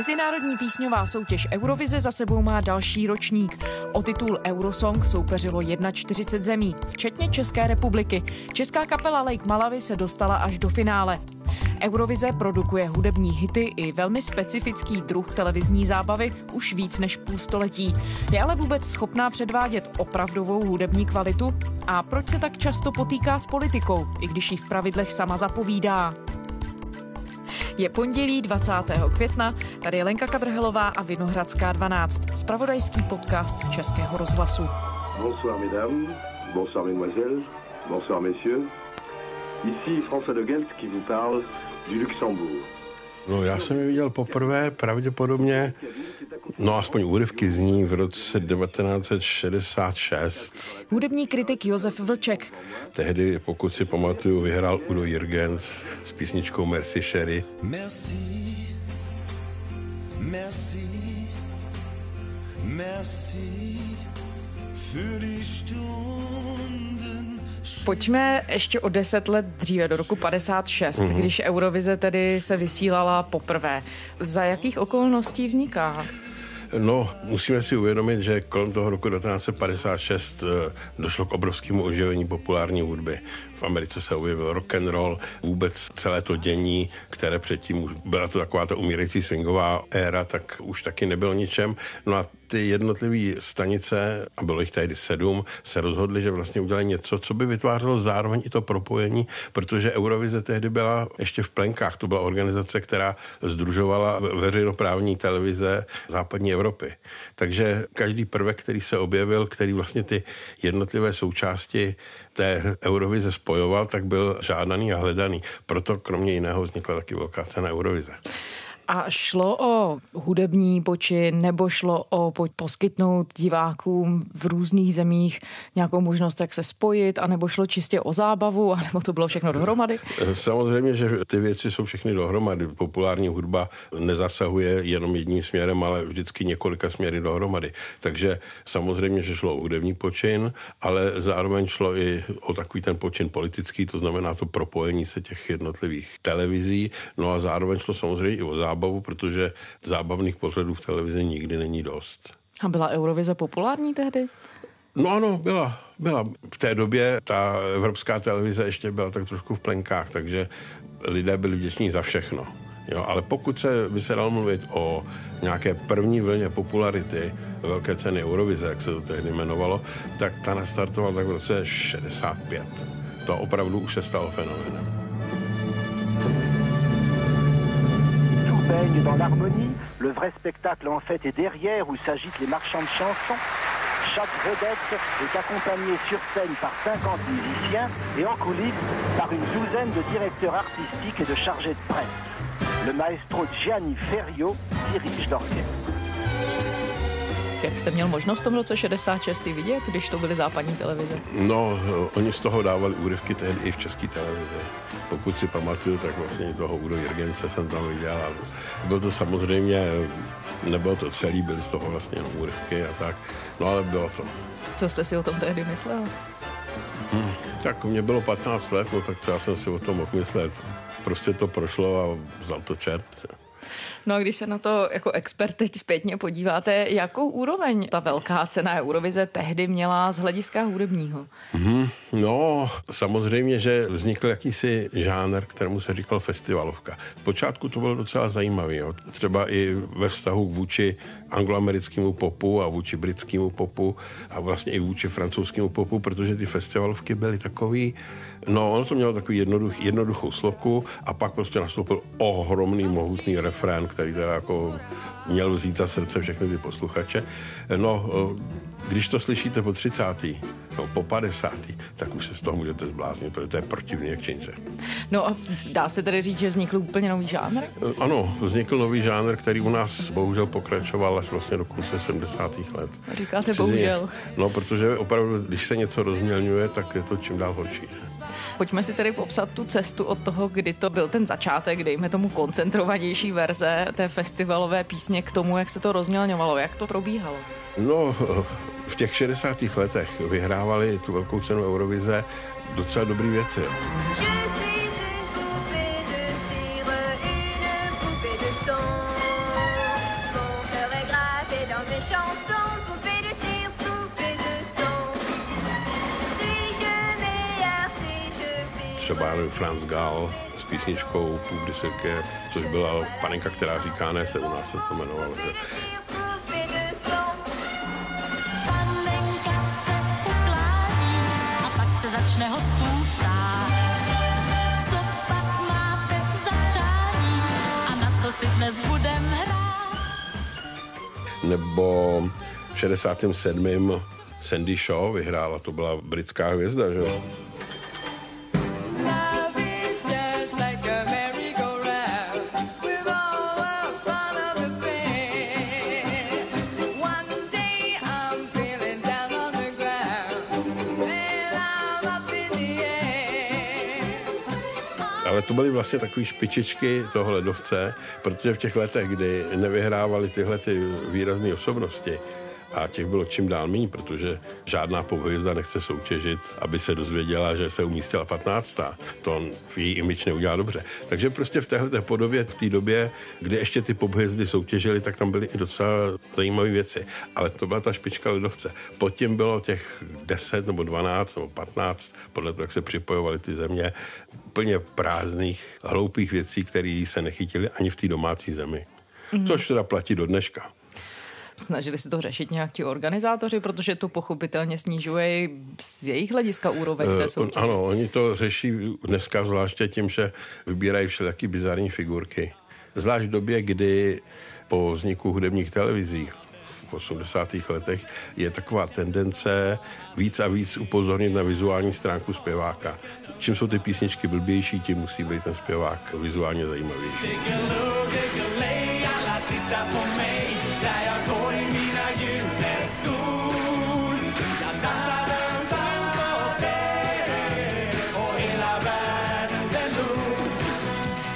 Mezinárodní písňová soutěž Eurovize za sebou má další ročník. O titul Eurosong soupeřilo 41 zemí, včetně České republiky. Česká kapela Lake Malawi se dostala až do finále. Eurovize produkuje hudební hity i velmi specifický druh televizní zábavy už víc než půl století. Je ale vůbec schopná předvádět opravdovou hudební kvalitu? A proč se tak často potýká s politikou, i když ji v pravidlech sama zapovídá? Je pondělí 20. května, tady je Lenka Kabrhelová a Vinohradská 12, spravodajský podcast Českého rozhlasu. Bonsoir mesdames, bonsoir mesdemoiselles, bonsoir messieurs. Ici François de Gels qui vous parle du Luxembourg. No já jsem ji viděl poprvé pravděpodobně, no aspoň úryvky z ní v roce 1966. Hudební kritik Josef Vlček. Tehdy, pokud si pamatuju, vyhrál Udo Jürgens s písničkou Mercy Sherry. Merci, merci, merci für die Stunden. Pojďme ještě o deset let dříve, do roku 56, mm-hmm. když Eurovize tedy se vysílala poprvé. Za jakých okolností vzniká? No, musíme si uvědomit, že kolem toho roku 1956 eh, došlo k obrovskému oživení populární hudby. V Americe se objevil rock and roll, vůbec celé to dění, které předtím už byla to taková ta umírající swingová éra, tak už taky nebylo ničem. No a ty jednotlivé stanice, a bylo jich tady sedm, se rozhodly, že vlastně udělají něco, co by vytvářelo zároveň i to propojení, protože Eurovize tehdy byla ještě v plenkách. To byla organizace, která združovala veřejnoprávní televize západní Evropy. Takže každý prvek, který se objevil, který vlastně ty jednotlivé součásti té Eurovize spojoval, tak byl žádaný a hledaný. Proto kromě jiného vznikla taky velká cena Eurovize. A šlo o hudební počin nebo šlo o poskytnout divákům v různých zemích nějakou možnost, jak se spojit, anebo šlo čistě o zábavu, anebo to bylo všechno dohromady? Samozřejmě, že ty věci jsou všechny dohromady. Populární hudba nezasahuje jenom jedním směrem, ale vždycky několika směry dohromady. Takže samozřejmě, že šlo o hudební počin, ale zároveň šlo i o takový ten počin politický, to znamená to propojení se těch jednotlivých televizí, no a zároveň šlo samozřejmě i o zábavu zábavu, protože zábavných pořadů v televizi nikdy není dost. A byla Eurovize populární tehdy? No ano, byla. Byla. V té době ta evropská televize ještě byla tak trošku v plenkách, takže lidé byli vděční za všechno. Jo, ale pokud se by se dal mluvit o nějaké první vlně popularity velké ceny Eurovize, jak se to tehdy jmenovalo, tak ta nastartovala tak v roce 65. To opravdu už se stalo fenoménem. Dans l'harmonie. Le vrai spectacle, en fait, est derrière où s'agitent les marchands de chansons. Chaque vedette est accompagnée sur scène par 50 musiciens et en coulisses par une douzaine de directeurs artistiques et de chargés de presse. Le maestro Gianni Ferrio dirige l'orchestre. Jak jste měl možnost v tom roce 66 vidět, když to byly západní televize? No, oni z toho dávali úryvky tehdy i v české televizi. Pokud si pamatuju, tak vlastně toho Udo Jirgense jsem tam viděl. Bylo to samozřejmě, nebylo to celý, byly z toho vlastně jenom úryvky a tak. No ale bylo to. Co jste si o tom tehdy myslel? Hmm, tak mě bylo 15 let, no tak co já jsem si o tom mohl myslet. Prostě to prošlo a vzal to čert. No a když se na to jako expert teď zpětně podíváte, jakou úroveň ta velká cena Eurovize tehdy měla z hlediska hudebního? Mm, no, samozřejmě, že vznikl jakýsi žánr, kterému se říkal festivalovka. Počátku to bylo docela zajímavé, jo. třeba i ve vztahu vůči angloamerickému popu a vůči britskému popu a vlastně i vůči francouzskému popu, protože ty festivalovky byly takový, no ono to mělo takový jednoduch, jednoduchou sloku a pak prostě nastoupil ohromný mohutný refrén, který teda jako měl vzít za srdce všechny ty posluchače. No, když to slyšíte po 30. no po 50. tak už se z toho můžete zbláznit, protože to je protivný jak činře. No a dá se tedy říct, že vznikl úplně nový žánr? Ano, vznikl nový žánr, který u nás bohužel pokračoval až vlastně do konce 70. let. Říkáte Přizně, bohužel. No, protože opravdu, když se něco rozmělňuje, tak je to čím dál horší. Pojďme si tedy popsat tu cestu od toho, kdy to byl ten začátek, dejme tomu koncentrovanější verze té festivalové písně k tomu, jak se to rozmělňovalo, jak to probíhalo. No, v těch 60. letech vyhrávali tu velkou cenu Eurovize docela dobrý věci. Třeba Franz Gall s písničkou Půl de Cirque, což byla panenka, která říká ne, se u nás se to jmenovalo. Že? Nebo v 67. Sandy Shaw vyhrála, to byla britská hvězda, že jo? To byly vlastně takové špičičky toho ledovce, protože v těch letech, kdy nevyhrávali tyhle ty výrazné osobnosti, a těch bylo čím dál méně, protože žádná povězda nechce soutěžit, aby se dozvěděla, že se umístila 15. To v její imič neudělá dobře. Takže prostě v téhle podobě, v té době, kdy ještě ty pobhvězdy soutěžily, tak tam byly i docela zajímavé věci. Ale to byla ta špička ledovce. Pod tím bylo těch 10 nebo 12 nebo 15, podle toho, jak se připojovaly ty země, úplně prázdných, hloupých věcí, které se nechytily ani v té domácí zemi. Mm. Což teda platí do dneška. Snažili se to řešit nějak organizátoři, protože to pochopitelně snižuje z jejich hlediska úroveň té soutěže. Ano, oni to řeší dneska zvláště tím, že vybírají všelijaký bizarní figurky. Zvlášť v době, kdy po vzniku hudebních televizí v 80. letech je taková tendence víc a víc upozornit na vizuální stránku zpěváka. Čím jsou ty písničky blbější, tím musí být ten zpěvák vizuálně zajímavější.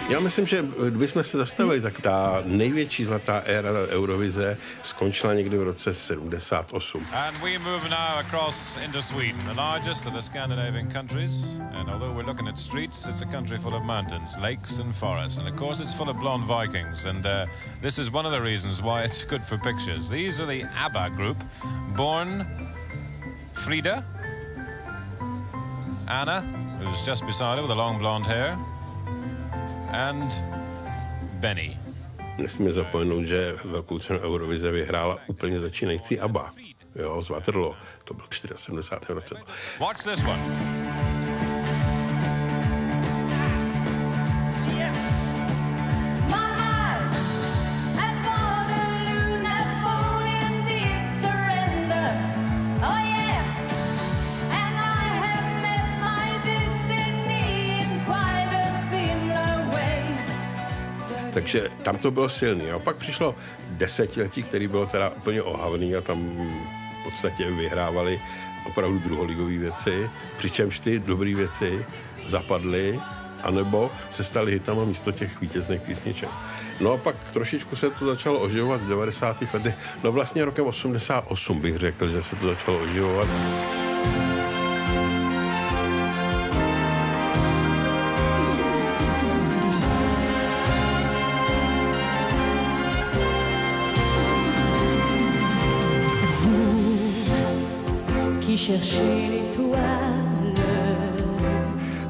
Já myslím, že kdybychom se zastavili, tak ta největší zlatá éra Eurovize skončila někdy v roce 78. And we move now across into Sweden, the largest of the Scandinavian countries. And although we're looking at streets, it's a country full of mountains, lakes, and forests. And of course, it's full of blonde Vikings. And uh, this is one of the reasons why it's good for pictures. These are the ABBA group, born Frida, Anna, who's just beside her with the long blonde hair, and Benny. Nesmíme zapomenout, že velkou cenu Eurovize vyhrála úplně začínající ABBA. Jo, z Waterloo. To byl 74. roce. Watch this one. Takže tam to bylo silný. A pak přišlo desetiletí, který bylo teda úplně ohavný a tam v podstatě vyhrávali opravdu druholigové věci, přičemž ty dobré věci zapadly, anebo se staly hitama místo těch vítězných písniček. No a pak trošičku se to začalo oživovat v 90. letech. No vlastně rokem 88 bych řekl, že se to začalo oživovat.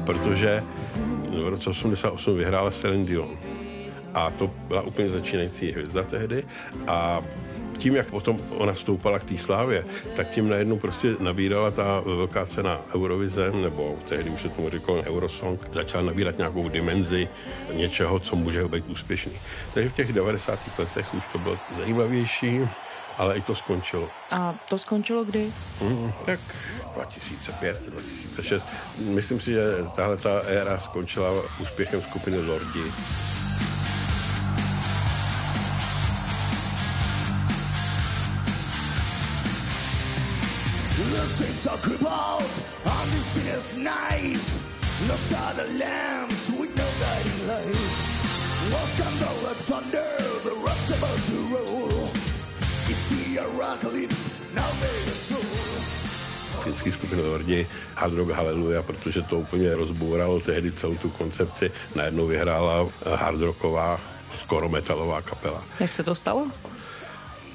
Protože v roce 88 vyhrála Celine Dion. A to byla úplně začínající hvězda tehdy. A tím, jak potom ona stoupala k té slávě, tak tím najednou prostě nabírala ta velká cena Eurovize, nebo tehdy už se tomu říkalo Eurosong, začala nabírat nějakou dimenzi něčeho, co může být úspěšný. Takže v těch 90. letech už to bylo zajímavější, ale i to skončilo. A to skončilo kdy? Mm, tak 2005, 2006. Myslím si, že tahle ta éra skončila úspěchem skupiny Lordi. The saints are crippled on sinners' night. The lambs with no guiding light. Walls thunder like thunder, finský skupiny Lordi Hard Rock Hallelujah, protože to úplně rozbouralo tehdy celou tu koncepci. Najednou vyhrála hard rocková, skoro metalová kapela. Jak se to stalo?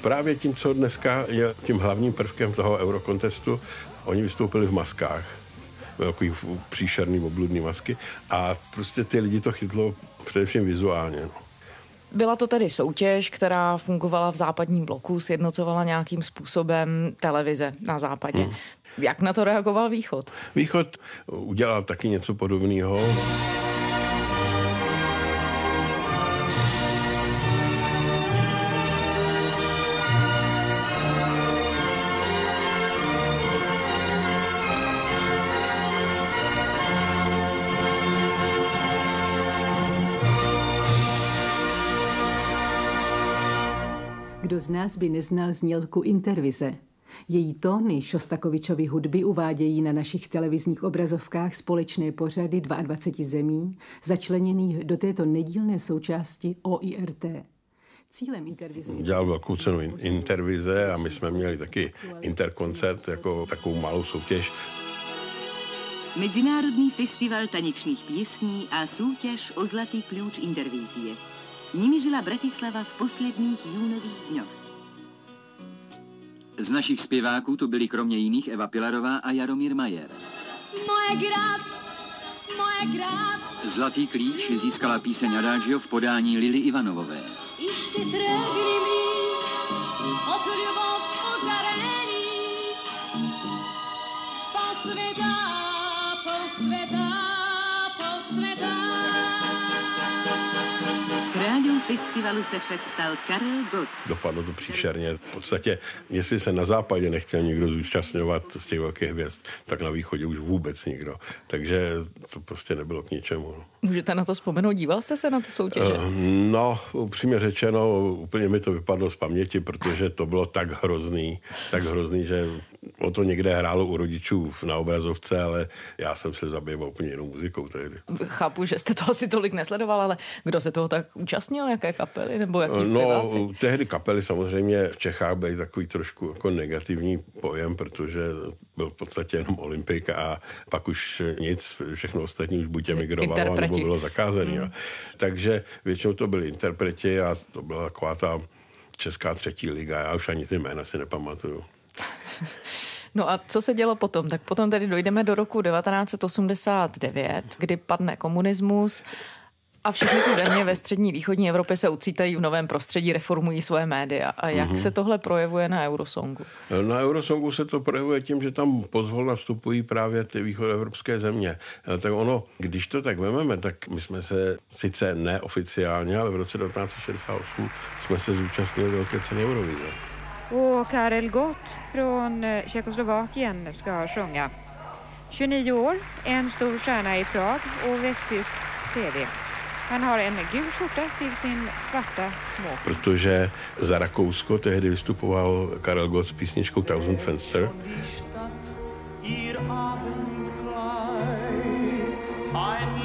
Právě tím, co dneska je tím hlavním prvkem toho eurokontestu, oni vystoupili v maskách. takový příšerný obludný masky a prostě ty lidi to chytlo především vizuálně. No. Byla to tedy soutěž, která fungovala v západním bloku, sjednocovala nějakým způsobem televize na západě. Hmm. Jak na to reagoval Východ? Východ udělal taky něco podobného. Nás by neznal znělku Intervize? Její tóny Šostakovičovy hudby uvádějí na našich televizních obrazovkách společné pořady 22 zemí, začleněných do této nedílné součásti OIRT. Cílem Intervize... Dělal velkou cenu in- Intervize a my jsme měli taky interkoncert jako takovou malou soutěž. Mezinárodní festival tanečných písní a soutěž o Zlatý klíč Intervízie. Nimi žila Bratislava v posledních júnových dňoch. Z našich zpěváků tu byli kromě jiných Eva Pilarová a Jaromír Majer. Moje grad, moje grad, Zlatý klíč získala píseň Adagio v podání Lily Ivanovové. od ljubov uzareni. Po po po. Festivalu se však stal Karel Gott. Dopadlo to příšerně. V podstatě, jestli se na západě nechtěl nikdo zúčastňovat z těch velkých hvězd, tak na východě už vůbec nikdo. Takže to prostě nebylo k ničemu. no. Můžete na to vzpomenout? Díval jste se na tu soutěže? Eh, No, upřímně řečeno, úplně mi to vypadlo z paměti, protože to bylo tak hrozný, tak hrozný, že o to někde hrálo u rodičů na obrazovce, ale já jsem se zabýval úplně jinou muzikou tehdy. Chápu, že jste to asi tolik nesledoval, ale kdo se toho tak účastnil? Jaké kapely nebo jaký No, zpěváci? tehdy kapely samozřejmě v Čechách byly takový trošku jako negativní pojem, protože byl v podstatě jenom Olympik a pak už nic, všechno ostatní už buď emigrovalo, nebo bylo zakázané. Hmm. Hmm. Takže většinou to byli interpreti a to byla taková ta česká třetí liga, já už ani ty jména si nepamatuju. No a co se dělo potom? Tak potom tedy dojdeme do roku 1989, kdy padne komunismus a všechny ty země ve střední východní Evropě se ucítají v novém prostředí, reformují svoje média. A jak Mhm. se tohle projevuje na Eurosongu? Na Eurosongu se to projevuje tím, že tam pozvolna vstupují právě ty východoevropské země. Eh, Tak ono, když to tak vezmeme, tak my jsme se sice neoficiálně, ale v roce 1968 jsme se zúčastnili velké ceny Eurovize. Och Karel Gott från eh, Tjeckoslovakien ska sjunga. 29 år, en stor stjärna i Prag och västtysk TV. Han har en gul skjorta till sin svarta smoking. Protože za Rakousko tehdy vystupoval Karel Gott s písničkou Thousand Fenster. ein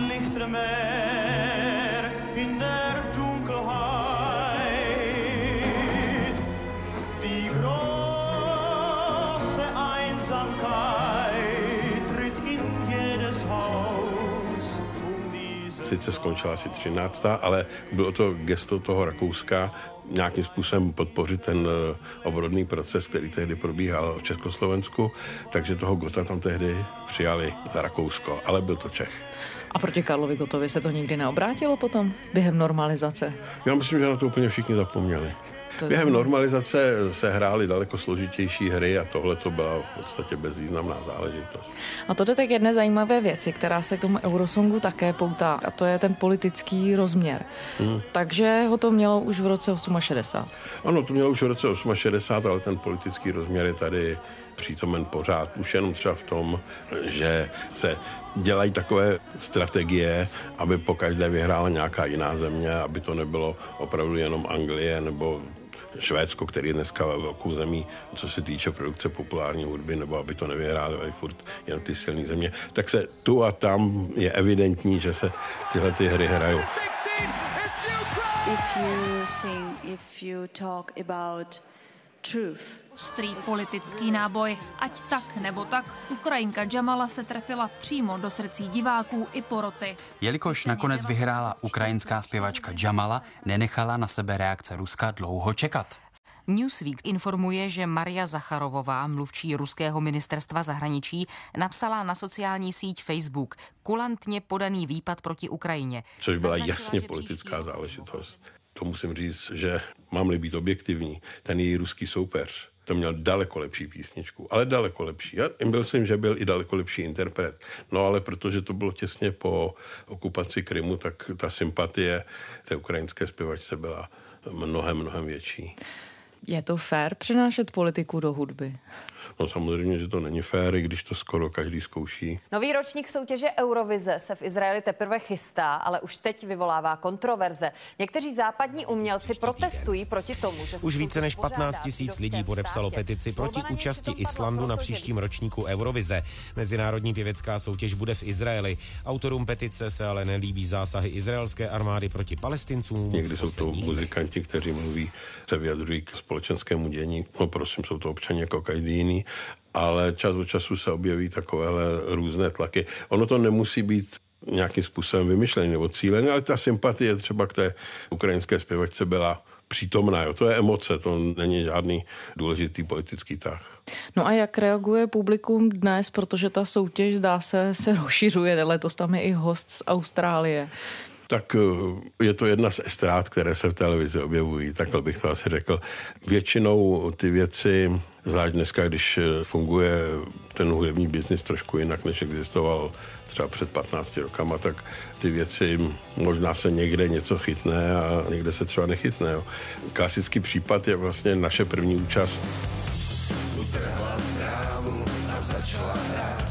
Sice skončila asi 13. ale bylo to gesto toho Rakouska nějakým způsobem podpořit ten eh, obrodný proces, který tehdy probíhal v Československu, takže toho Gota tam tehdy přijali za Rakousko, ale byl to Čech. A proti Karlovi Gotovi se to nikdy neobrátilo potom během normalizace? Já myslím, že na to úplně všichni zapomněli. To je Během normalizace se hrály daleko složitější hry a tohle to byla v podstatě bezvýznamná záležitost. A to jde tak jedné zajímavé věci, která se k tomu Eurosongu také poutá, a to je ten politický rozměr. Hmm. Takže ho to mělo už v roce 68. Ano, to mělo už v roce 68, ale ten politický rozměr je tady přítomen pořád. Už jenom třeba v tom, že se dělají takové strategie, aby po každé vyhrála nějaká jiná země, aby to nebylo opravdu jenom Anglie nebo Švédsko, který je dneska velkou zemí, co se týče produkce populární hudby, nebo aby to nevyhrály furt jen ty silné země, tak se tu a tam je evidentní, že se tyhle ty hry hrajou. If you sing, if you talk about truth, Ostrý politický náboj, ať tak nebo tak, Ukrajinka Jamala se trefila přímo do srdcí diváků i poroty. Jelikož nakonec vyhrála ukrajinská zpěvačka Jamala, nenechala na sebe reakce Ruska dlouho čekat. Newsweek informuje, že Maria Zacharovová, mluvčí ruského ministerstva zahraničí, napsala na sociální síť Facebook kulantně podaný výpad proti Ukrajině. Což byla jasně politická záležitost. To musím říct, že mám-li být objektivní, ten její ruský soupeř, to měl daleko lepší písničku, ale daleko lepší. Já jsem, že byl i daleko lepší interpret. No ale protože to bylo těsně po okupaci Krymu, tak ta sympatie té ukrajinské zpěvačce byla mnohem, mnohem větší. Je to fér přenášet politiku do hudby? No samozřejmě, že to není fér, i když to skoro každý zkouší. Nový ročník soutěže Eurovize se v Izraeli teprve chystá, ale už teď vyvolává kontroverze. Někteří západní umělci protestují proti tomu, že Už více než soutěž 15 pořádá v tisíc lidí podepsalo petici proti účasti Islandu na příštím ročníku Eurovize. Mezinárodní pěvecká soutěž bude v Izraeli. Autorům petice se ale nelíbí zásahy izraelské armády proti palestincům. Někdy jsou to muzikanti, kteří mluví, se vyjadřují k společenskému dění. No prosím, jsou to občani jako každý jiný, ale čas od času se objeví takovéhle různé tlaky. Ono to nemusí být nějakým způsobem vymyšlený nebo cílený, ale ta sympatie třeba k té ukrajinské zpěvačce byla přítomná. Jo. To je emoce, to není žádný důležitý politický tah. No a jak reaguje publikum dnes, protože ta soutěž zdá se se rozšiřuje, letos tam je i host z Austrálie. Tak eh, je to jedna z estrád, které se v televizi objevují, takhle bych to asi řekl. Většinou ty věci, zvlášť dneska, když eh, funguje ten hudební biznis trošku jinak, než existoval třeba před 15 rokama, tak ty věci možná se někde něco chytne a někde se třeba nechytne. Jo. Klasický případ je vlastně naše první účast. Utrhla trávu a začala hrát.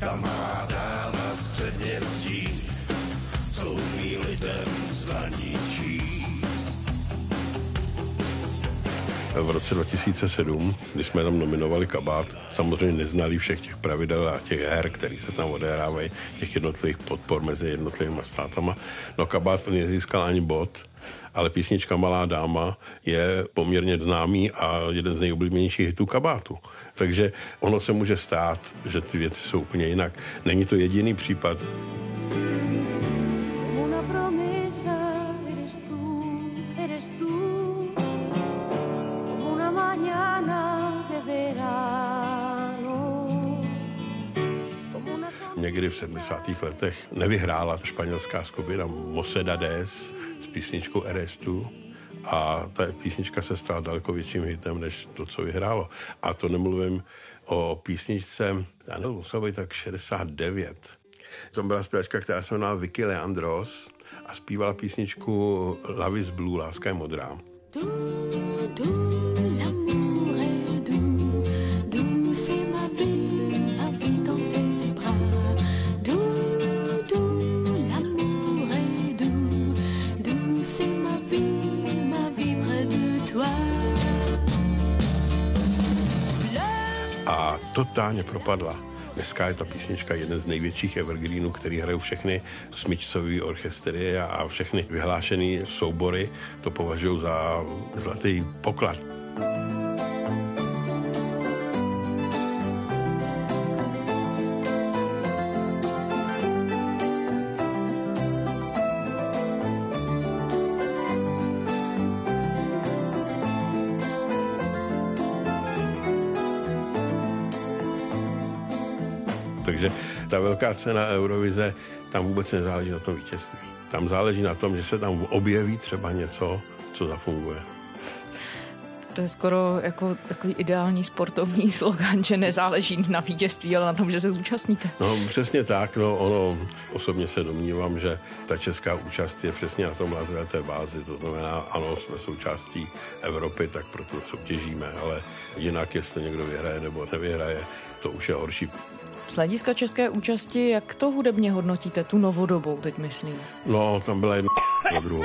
Ta malá dáma z předměstí, co umí lidem zlaničí. V roce 2007, kdy jsme tam nominovali kabát, samozřejmě neznali všech těch pravidel a těch her, které se tam odehrávají, těch jednotlivých podpor mezi jednotlivými státama. No kabát nezískal ani bod, ale písnička Malá dáma je poměrně známý a jeden z nejoblíbenějších hitů kabátu. Takže ono se může stát, že ty věci jsou úplně jinak. Není to jediný případ. Někdy v 70. letech nevyhrála ta španělská skupina Mosedades s písničkou Erestu a ta písnička se stala daleko větším hitem, než to, co vyhrálo. A to nemluvím o písničce, nevím, muselo být tak 69. To byla zpěvačka, která se jmenovala Vicky Leandros a zpívala písničku Love is Blue, Láska je modrá. L'amour a totálně propadla. Dneska je ta písnička jeden z největších evergreenů, který hrajou všechny smyčcové orchestry a všechny vyhlášené soubory. To považují za zlatý poklad. Ta velká cena Eurovize, tam vůbec nezáleží na tom vítězství. Tam záleží na tom, že se tam objeví třeba něco, co zafunguje. To je skoro jako takový ideální sportovní slogan, že nezáleží na vítězství, ale na tom, že se zúčastníte. No přesně tak, no ono, osobně se domnívám, že ta česká účast je přesně na tom na té bázi, to znamená, ano, jsme součástí Evropy, tak proto soutěžíme, ale jinak, jestli někdo vyhraje nebo nevyhraje, to už je horší. Z hlediska české účasti, jak to hudebně hodnotíte, tu novodobou teď myslím? No, tam byla jedna na druhou.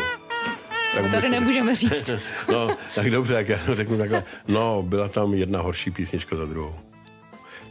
To bych tady nemůžeme říct. no, tak dobře, jak já řeknu takhle. No, byla tam jedna horší písnička za druhou.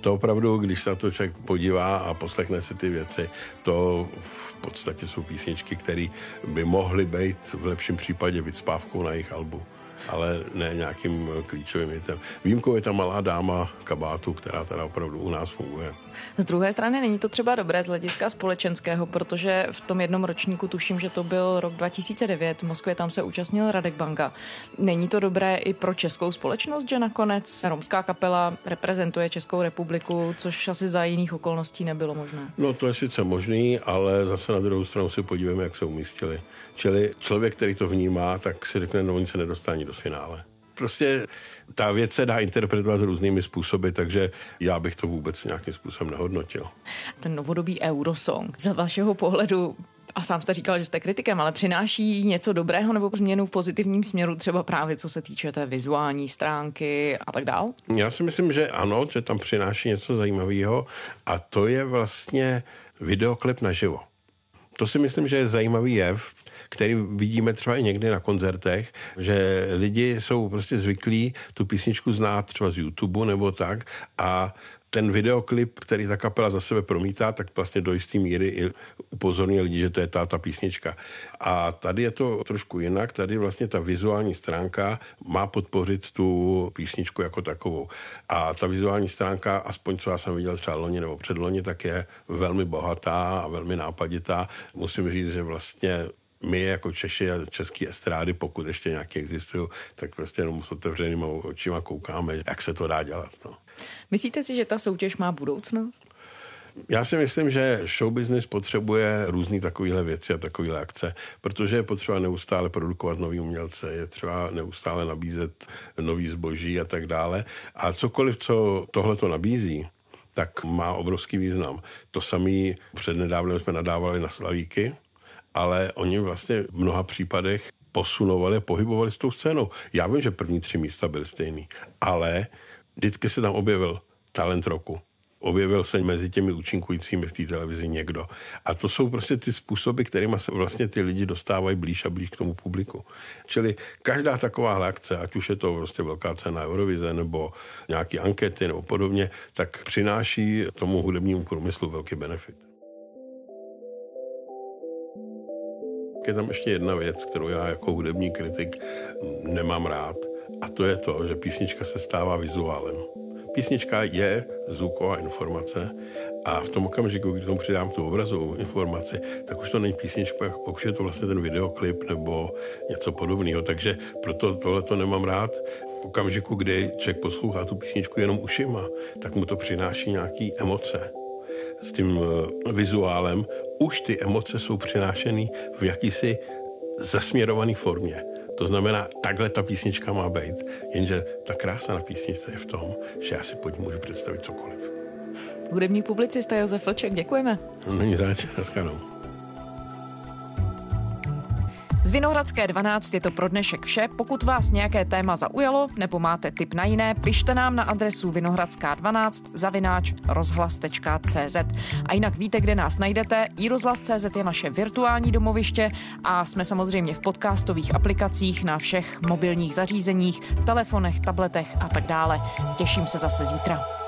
To opravdu, když se na to člověk podívá a poslechne si ty věci, to v podstatě jsou písničky, které by mohly být v lepším případě vycpávkou na jejich albu ale ne nějakým klíčovým hitem. Výjimkou je ta malá dáma kabátu, která teda opravdu u nás funguje. Z druhé strany není to třeba dobré z hlediska společenského, protože v tom jednom ročníku tuším, že to byl rok 2009, v Moskvě tam se účastnil Radek Banga. Není to dobré i pro českou společnost, že nakonec romská kapela reprezentuje Českou republiku, což asi za jiných okolností nebylo možné. No to je sice možný, ale zase na druhou stranu si podívejme, jak se umístili. Čili člověk, který to vnímá, tak si řekne, no oni se nedostane do finále. Prostě ta věc se dá interpretovat různými způsoby, takže já bych to vůbec nějakým způsobem nehodnotil. Ten novodobý Eurosong, za vašeho pohledu a sám jste říkal, že jste kritikem, ale přináší něco dobrého nebo změnu v pozitivním směru, třeba právě co se týče té vizuální stránky a tak dál? Já si myslím, že ano, že tam přináší něco zajímavého a to je vlastně videoklip naživo. To si myslím, že je zajímavý jev, který vidíme třeba i někdy na koncertech, že lidi jsou prostě zvyklí tu písničku znát třeba z YouTube nebo tak a ten videoklip, který ta kapela za sebe promítá, tak vlastně do jisté míry i upozorňuje lidi, že to je ta, ta písnička. A tady je to trošku jinak, tady vlastně ta vizuální stránka má podpořit tu písničku jako takovou. A ta vizuální stránka, aspoň co já jsem viděl třeba loni nebo předloni, tak je velmi bohatá a velmi nápaditá. Musím říct, že vlastně my jako Češi a české estrády, pokud ještě nějaké existují, tak prostě jenom s otevřenýma očima koukáme, jak se to dá dělat. No. Myslíte si, že ta soutěž má budoucnost? Já si myslím, že show business potřebuje různý takovéhle věci a takovéhle akce, protože je potřeba neustále produkovat nový umělce, je třeba neustále nabízet nový zboží a tak dále. A cokoliv, co tohle to nabízí, tak má obrovský význam. To samé přednedávnem jsme nadávali na Slavíky, ale oni vlastně v mnoha případech posunovali a pohybovali s tou scénou. Já vím, že první tři místa byly stejný, ale vždycky se tam objevil talent roku. Objevil se mezi těmi účinkujícími v té televizi někdo. A to jsou prostě ty způsoby, kterými se vlastně ty lidi dostávají blíž a blíž k tomu publiku. Čili každá taková akce, ať už je to prostě velká cena Eurovize nebo nějaký ankety nebo podobně, tak přináší tomu hudebnímu průmyslu velký benefit. Je tam ještě jedna věc, kterou já jako hudební kritik nemám rád, a to je to, že písnička se stává vizuálem. Písnička je zvuková informace a v tom okamžiku, kdy tomu přidám tu obrazovou informaci, tak už to není písnička, už je to vlastně ten videoklip nebo něco podobného. Takže proto tohle to nemám rád. V okamžiku, kdy člověk poslouchá tu písničku jenom ušima, tak mu to přináší nějaké emoce. S tím eh, vizuálem už ty emoce jsou přinášeny v jakýsi zasměrované formě. To znamená, takhle ta písnička má být. Jenže ta krása na písničce je v tom, že já si pod ní můžu představit cokoliv. Hudební publicista Josef Vlček, děkujeme. Není zač, naschledanou. Vinohradské 12 je to pro dnešek vše. Pokud vás nějaké téma zaujalo nebo máte tip na jiné, pište nám na adresu vinohradská12 zavináč rozhlas.cz. A jinak víte, kde nás najdete. iRozhlas.cz je naše virtuální domoviště a jsme samozřejmě v podcastových aplikacích na všech mobilních zařízeních, telefonech, tabletech a tak dále. Těším se zase zítra.